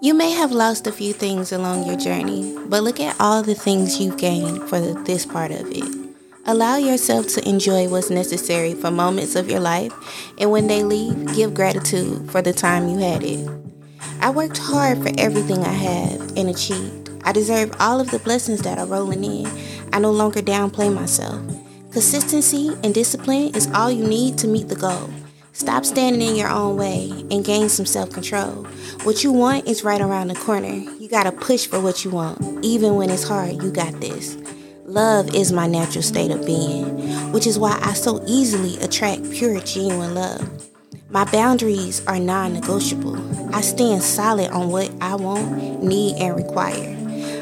You may have lost a few things along your journey, but look at all the things you've gained for this part of it. Allow yourself to enjoy what's necessary for moments of your life, and when they leave, give gratitude for the time you had it. I worked hard for everything I have and achieved. I deserve all of the blessings that are rolling in. I no longer downplay myself. Consistency and discipline is all you need to meet the goal. Stop standing in your own way and gain some self control. What you want is right around the corner. You gotta push for what you want. Even when it's hard, you got this. Love is my natural state of being, which is why I so easily attract pure, genuine love. My boundaries are non negotiable. I stand solid on what I want, need, and require.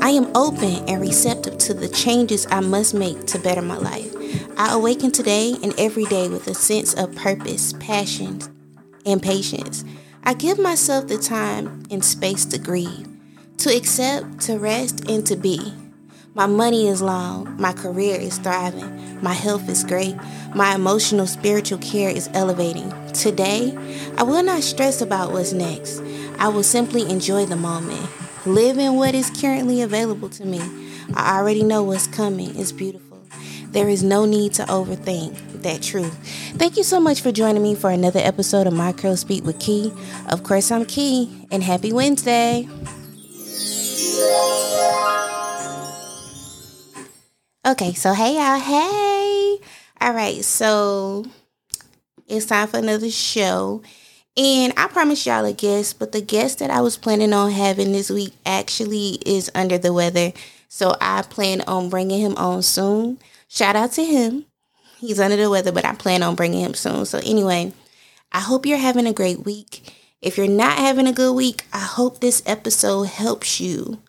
I am open and receptive to the changes I must make to better my life. I awaken today and every day with a sense of purpose, passion, and patience. I give myself the time and space to grieve, to accept, to rest, and to be. My money is long, my career is thriving, my health is great, my emotional spiritual care is elevating. Today, I will not stress about what's next. I will simply enjoy the moment, live in what is currently available to me. I already know what's coming. It's beautiful. There is no need to overthink that truth. Thank you so much for joining me for another episode of My Curl Speak with Key. Of course, I'm Key, and happy Wednesday. Okay, so hey y'all, hey. All right, so it's time for another show. And I promised y'all a guest, but the guest that I was planning on having this week actually is under the weather. So I plan on bringing him on soon. Shout out to him. He's under the weather, but I plan on bringing him soon. So, anyway, I hope you're having a great week. If you're not having a good week, I hope this episode helps you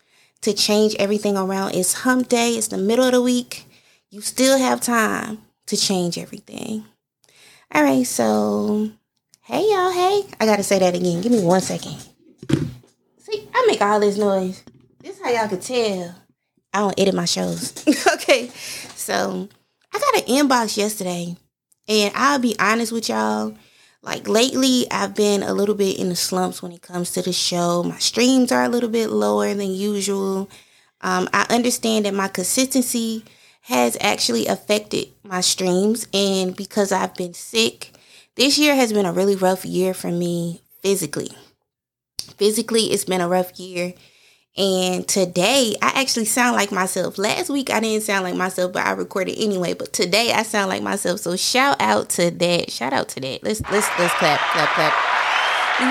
to change everything around. It's hump day, it's the middle of the week. You still have time to change everything. All right, so hey, y'all. Hey, I got to say that again. Give me one second. See, I make all this noise. This is how y'all can tell I don't edit my shows. okay. So I got an inbox yesterday, and I'll be honest with y'all. Like lately, I've been a little bit in the slumps when it comes to the show. My streams are a little bit lower than usual. Um, I understand that my consistency has actually affected my streams, and because I've been sick, this year has been a really rough year for me physically. Physically, it's been a rough year and today I actually sound like myself. Last week I didn't sound like myself, but I recorded anyway. But today I sound like myself. So shout out to that. Shout out to that. Let's let's let's clap, clap, clap. Yay!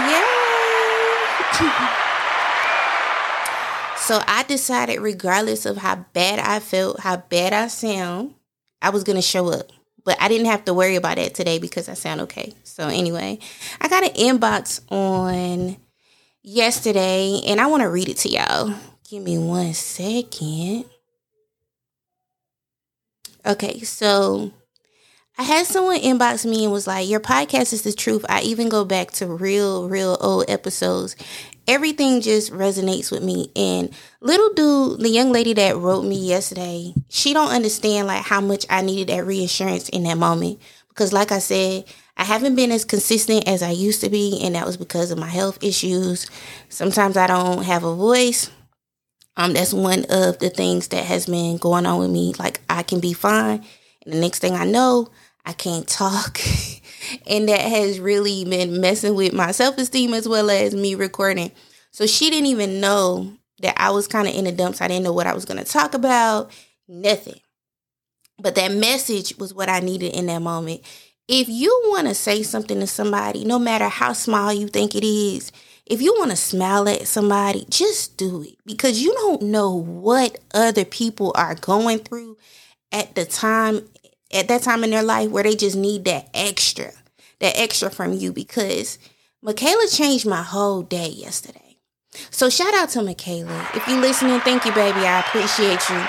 so I decided, regardless of how bad I felt, how bad I sound, I was gonna show up. But I didn't have to worry about that today because I sound okay. So anyway, I got an inbox on yesterday, and I want to read it to y'all. Give me one second. Okay, so I had someone inbox me and was like, Your podcast is the truth. I even go back to real, real old episodes. Everything just resonates with me. And little dude, the young lady that wrote me yesterday, she don't understand like how much I needed that reassurance in that moment. Because like I said, I haven't been as consistent as I used to be, and that was because of my health issues. Sometimes I don't have a voice. Um, that's one of the things that has been going on with me. Like I can be fine, and the next thing I know, I can't talk. and that has really been messing with my self esteem as well as me recording. So she didn't even know that I was kind of in the dumps. I didn't know what I was going to talk about, nothing. But that message was what I needed in that moment if you want to say something to somebody, no matter how small you think it is, if you want to smile at somebody, just do it because you don't know what other people are going through at the time at that time in their life where they just need that extra, that extra from you because Michaela changed my whole day yesterday. So shout out to Michaela. If you're listening, thank you, baby. I appreciate you.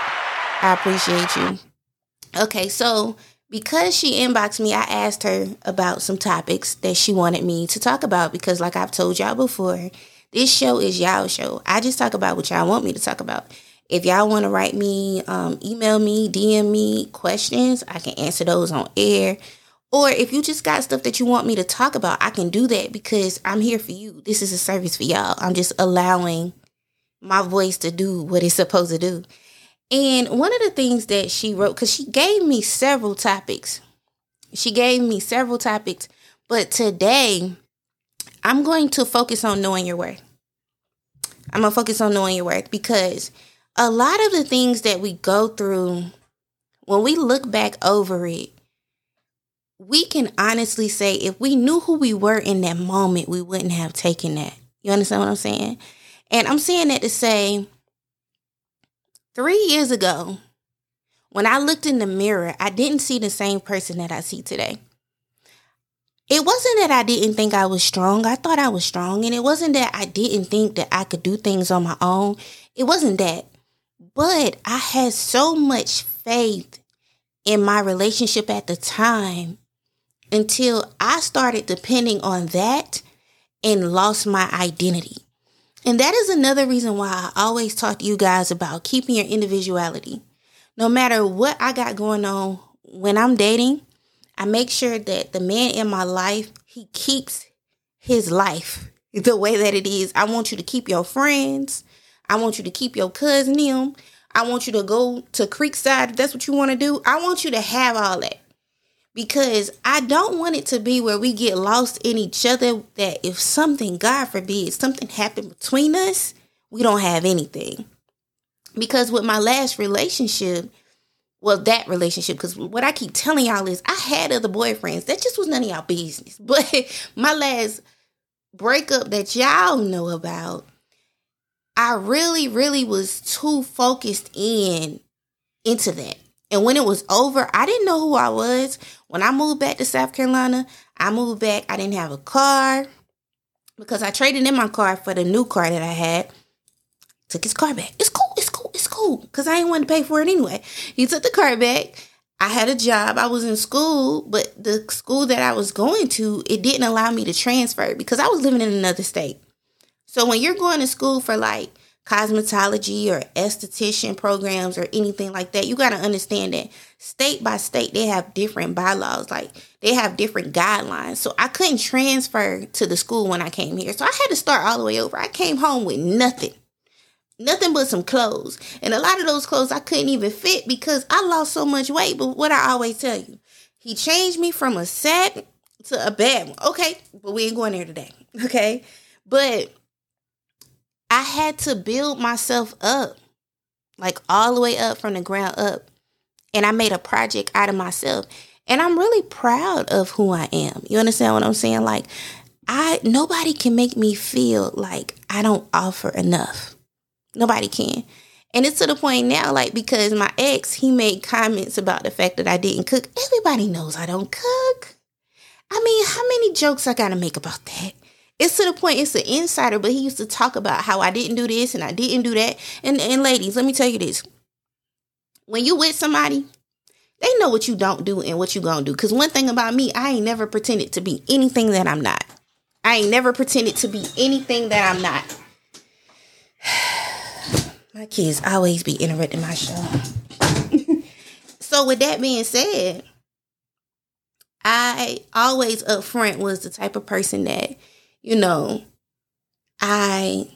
I appreciate you. Okay, so because she inboxed me, I asked her about some topics that she wanted me to talk about because, like I've told y'all before, this show is y'all show. I just talk about what y'all want me to talk about. If y'all want to write me, um, email me, DM me questions, I can answer those on air. Or if you just got stuff that you want me to talk about, I can do that because I'm here for you. This is a service for y'all. I'm just allowing my voice to do what it's supposed to do. And one of the things that she wrote, because she gave me several topics, she gave me several topics, but today I'm going to focus on knowing your worth. I'm going to focus on knowing your worth because a lot of the things that we go through, when we look back over it, we can honestly say if we knew who we were in that moment, we wouldn't have taken that. You understand what I'm saying? And I'm saying that to say, three years ago, when I looked in the mirror, I didn't see the same person that I see today. It wasn't that I didn't think I was strong. I thought I was strong. And it wasn't that I didn't think that I could do things on my own. It wasn't that. But I had so much faith in my relationship at the time until I started depending on that and lost my identity. And that is another reason why I always talk to you guys about keeping your individuality. No matter what I got going on when I'm dating, I make sure that the man in my life, he keeps his life the way that it is. I want you to keep your friends. I want you to keep your cousin him. I want you to go to Creekside if that's what you want to do. I want you to have all that because I don't want it to be where we get lost in each other. That if something, God forbid, something happened between us, we don't have anything. Because with my last relationship, well, that relationship, because what I keep telling y'all is I had other boyfriends. That just was none of y'all business. But my last breakup that y'all know about, I really, really was too focused in into that. And when it was over, I didn't know who I was. When I moved back to South Carolina, I moved back. I didn't have a car because I traded in my car for the new car that I had. Took his car back. It's cool. It's cool. It's cool. Because I didn't want to pay for it anyway. He took the car back. I had a job. I was in school, but the school that I was going to, it didn't allow me to transfer because I was living in another state. So when you're going to school for like cosmetology or esthetician programs or anything like that, you got to understand that state by state they have different bylaws, like they have different guidelines. So I couldn't transfer to the school when I came here. So I had to start all the way over. I came home with nothing. Nothing but some clothes. And a lot of those clothes I couldn't even fit because I lost so much weight. But what I always tell you, he changed me from a sad to a bad one. Okay, but we ain't going there today. Okay. But I had to build myself up, like all the way up from the ground up. And I made a project out of myself. And I'm really proud of who I am. You understand what I'm saying? Like, I nobody can make me feel like I don't offer enough. Nobody can. And it's to the point now, like, because my ex, he made comments about the fact that I didn't cook. Everybody knows I don't cook. I mean, how many jokes I gotta make about that? It's to the point it's an insider, but he used to talk about how I didn't do this and I didn't do that. And and ladies, let me tell you this. When you with somebody, they know what you don't do and what you gonna do. Cause one thing about me, I ain't never pretended to be anything that I'm not. I ain't never pretended to be anything that I'm not. my kids always be interrupting my show. so with that being said, I always up front was the type of person that you know, I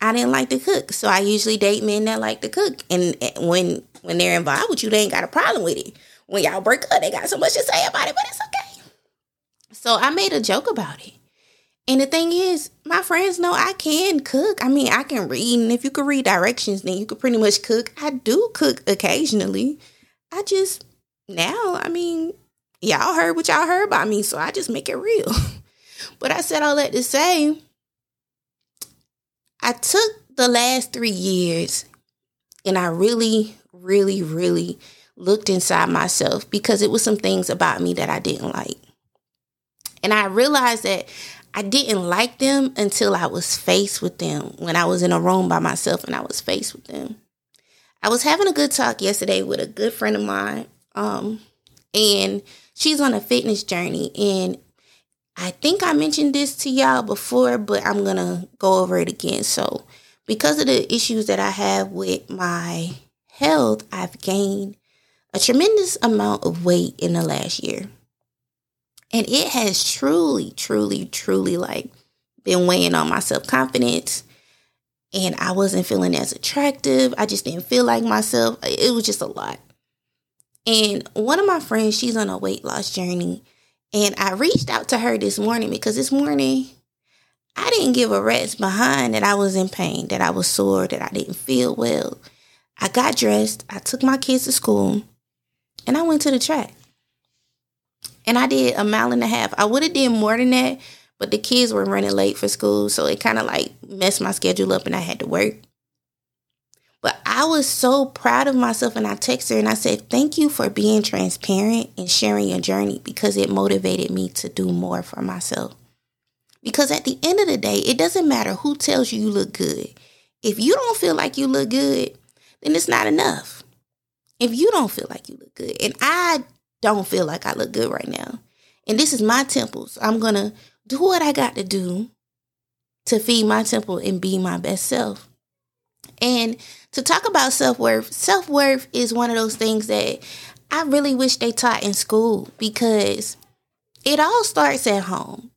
I didn't like to cook, so I usually date men that like to cook. And when when they're involved with you, they ain't got a problem with it. When y'all break up, they got so much to say about it, but it's okay. So I made a joke about it. And the thing is, my friends know I can cook. I mean, I can read, and if you could read directions, then you could pretty much cook. I do cook occasionally. I just now, I mean, y'all heard what y'all heard about me, so I just make it real. But I said all that to say, I took the last three years and I really, really, really looked inside myself because it was some things about me that I didn't like. And I realized that I didn't like them until I was faced with them when I was in a room by myself and I was faced with them. I was having a good talk yesterday with a good friend of mine. Um, and she's on a fitness journey and I think I mentioned this to y'all before, but I'm going to go over it again. So, because of the issues that I have with my health, I've gained a tremendous amount of weight in the last year. And it has truly, truly, truly like been weighing on my self confidence. And I wasn't feeling as attractive. I just didn't feel like myself. It was just a lot. And one of my friends, she's on a weight loss journey. And I reached out to her this morning because this morning I didn't give a rat's behind that I was in pain, that I was sore, that I didn't feel well. I got dressed, I took my kids to school, and I went to the track. And I did a mile and a half. I would have did more than that, but the kids were running late for school, so it kind of like messed my schedule up and I had to work. But I was so proud of myself and I texted her and I said, Thank you for being transparent and sharing your journey because it motivated me to do more for myself. Because at the end of the day, it doesn't matter who tells you you look good. If you don't feel like you look good, then it's not enough. If you don't feel like you look good, and I don't feel like I look good right now, and this is my temples, I'm going to do what I got to do to feed my temple and be my best self. And to talk about self worth, self worth is one of those things that I really wish they taught in school because it all starts at home.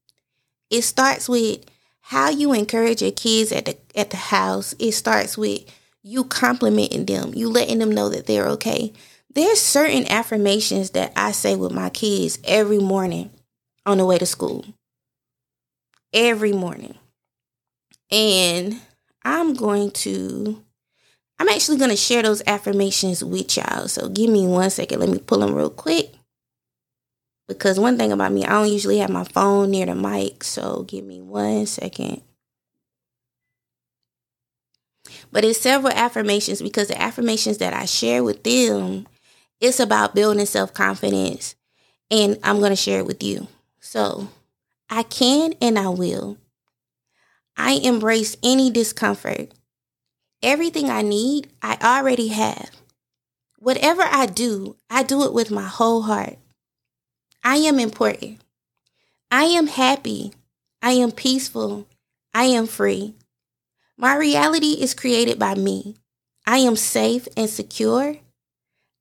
It starts with how you encourage your kids at the at the house. It starts with you complimenting them, you letting them know that they're okay. There's certain affirmations that I say with my kids every morning on the way to school. Every morning. And I'm going to I'm actually going to share those affirmations with y'all. So give me one second. Let me pull them real quick. Because one thing about me, I don't usually have my phone near the mic. So give me one second. But it's several affirmations because the affirmations that I share with them, it's about building self confidence. And I'm going to share it with you. So I can and I will. I embrace any discomfort. Everything I need, I already have. Whatever I do, I do it with my whole heart. I am important. I am happy. I am peaceful. I am free. My reality is created by me. I am safe and secure.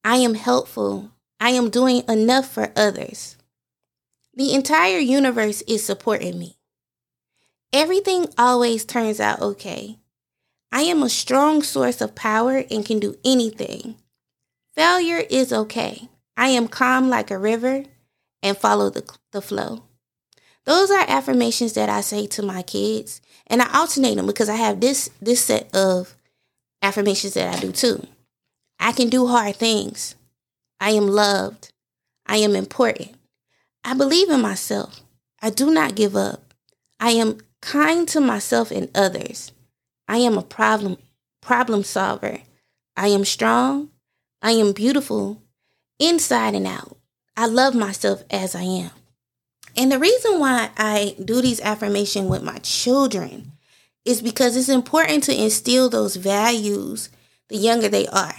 I am helpful. I am doing enough for others. The entire universe is supporting me. Everything always turns out okay. I am a strong source of power and can do anything. Failure is okay. I am calm like a river and follow the, the flow. Those are affirmations that I say to my kids, and I alternate them because I have this this set of affirmations that I do too. I can do hard things. I am loved. I am important. I believe in myself. I do not give up. I am kind to myself and others. I am a problem problem solver. I am strong. I am beautiful inside and out. I love myself as I am. And the reason why I do these affirmations with my children is because it's important to instill those values the younger they are.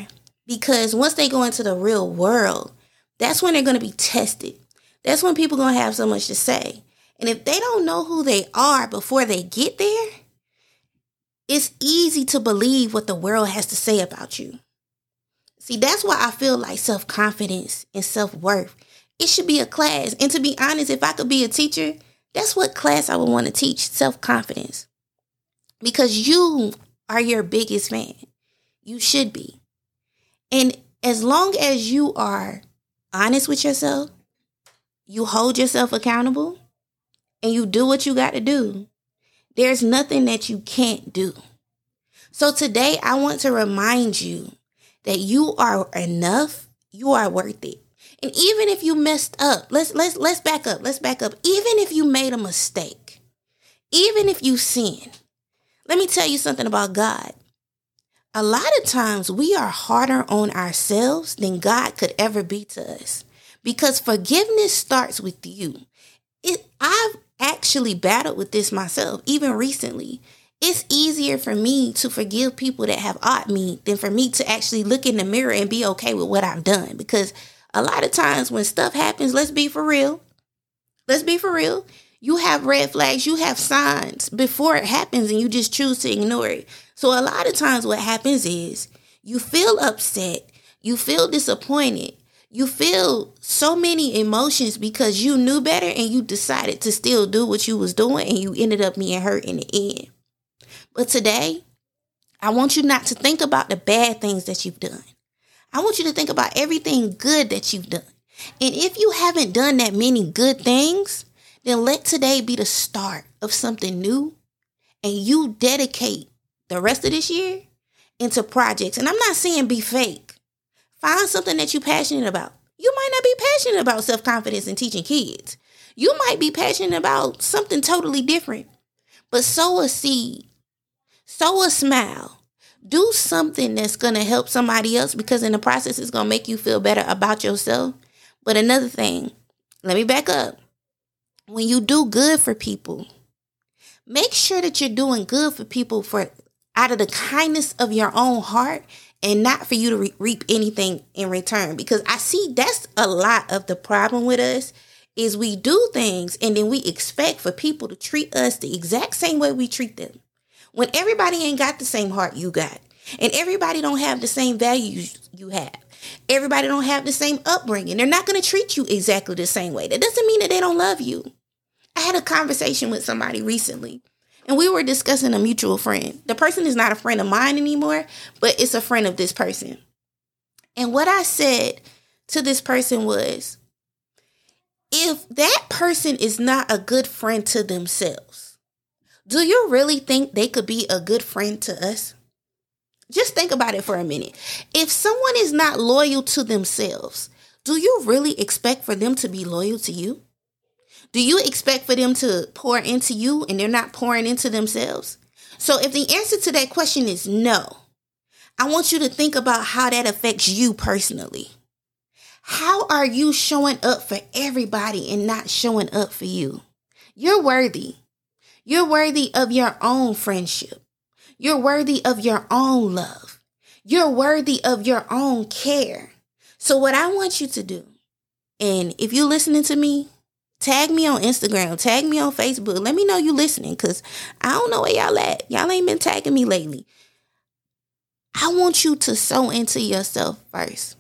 Because once they go into the real world, that's when they're going to be tested. That's when people going to have so much to say. And if they don't know who they are before they get there, it's easy to believe what the world has to say about you. See, that's why I feel like self confidence and self worth. It should be a class. And to be honest, if I could be a teacher, that's what class I would want to teach self confidence. Because you are your biggest fan. You should be. And as long as you are honest with yourself, you hold yourself accountable, and you do what you got to do, there's nothing that you can't do. So today, I want to remind you that you are enough, you are worth it. And even if you messed up, let's let's let's back up. Let's back up. Even if you made a mistake, even if you sin, let me tell you something about God. A lot of times we are harder on ourselves than God could ever be to us because forgiveness starts with you. It, I've actually battled with this myself, even recently it's easier for me to forgive people that have ought me than for me to actually look in the mirror and be okay with what I've done. Because a lot of times when stuff happens, let's be for real. Let's be for real. You have red flags, you have signs before it happens, and you just choose to ignore it. So, a lot of times, what happens is you feel upset, you feel disappointed, You feel so many emotions because you knew better and you decided to still do what you was doing and you ended up being hurt in the end. But today, I want you not to think about the bad things that you've done. I want you to think about everything good that you've done. And if you haven't done that many good things, then let today be the start of something new and you dedicate the rest of this year into projects. And I'm not saying be fake. Find something that you're passionate about. You might not be passionate about self confidence and teaching kids. You might be passionate about something totally different. But sow a seed, sow a smile, do something that's going to help somebody else because in the process, it's going to make you feel better about yourself. But another thing, let me back up. When you do good for people, make sure that you're doing good for people for out of the kindness of your own heart and not for you to re- reap anything in return because i see that's a lot of the problem with us is we do things and then we expect for people to treat us the exact same way we treat them. When everybody ain't got the same heart you got and everybody don't have the same values you have everybody don't have the same upbringing they're not going to treat you exactly the same way. That doesn't mean that they don't love you. I had a conversation with somebody recently and we were discussing a mutual friend. The person is not a friend of mine anymore, but it's a friend of this person. And what I said to this person was if that person is not a good friend to themselves, do you really think they could be a good friend to us? Just think about it for a minute. If someone is not loyal to themselves, do you really expect for them to be loyal to you? Do you expect for them to pour into you and they're not pouring into themselves? So if the answer to that question is no, I want you to think about how that affects you personally. How are you showing up for everybody and not showing up for you? You're worthy. You're worthy of your own friendship. You're worthy of your own love. You're worthy of your own care. So, what I want you to do, and if you're listening to me, Tag me on Instagram. Tag me on Facebook. Let me know you listening because I don't know where y'all at. Y'all ain't been tagging me lately. I want you to sow into yourself first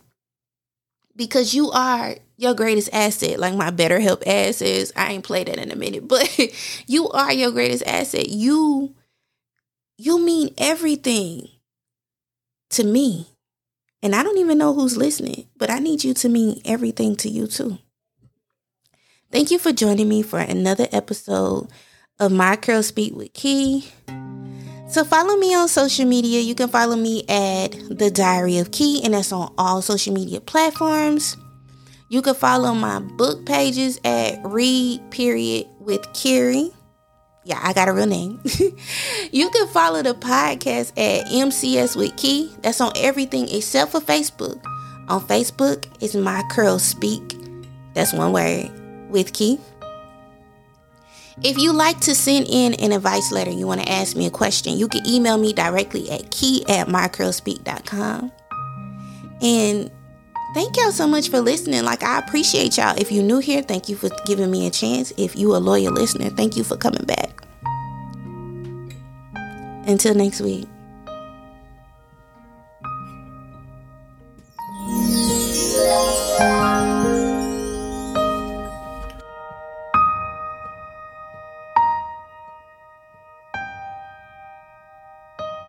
because you are your greatest asset. Like my BetterHelp ad says, I ain't play that in a minute, but you are your greatest asset. You you mean everything to me. And I don't even know who's listening, but I need you to mean everything to you too. Thank you for joining me for another episode of My Curl Speak with Key. So follow me on social media. You can follow me at The Diary of Key, and that's on all social media platforms. You can follow my book pages at Read Period with Kiri. Yeah, I got a real name. you can follow the podcast at MCS with Key. That's on everything except for Facebook. On Facebook, it's My Curl Speak. That's one word with Key. If you like to send in an advice letter, you want to ask me a question, you can email me directly at key at mycurlspeak.com. And thank y'all so much for listening. Like, I appreciate y'all. If you're new here, thank you for giving me a chance. If you a loyal listener, thank you for coming back. Until next week.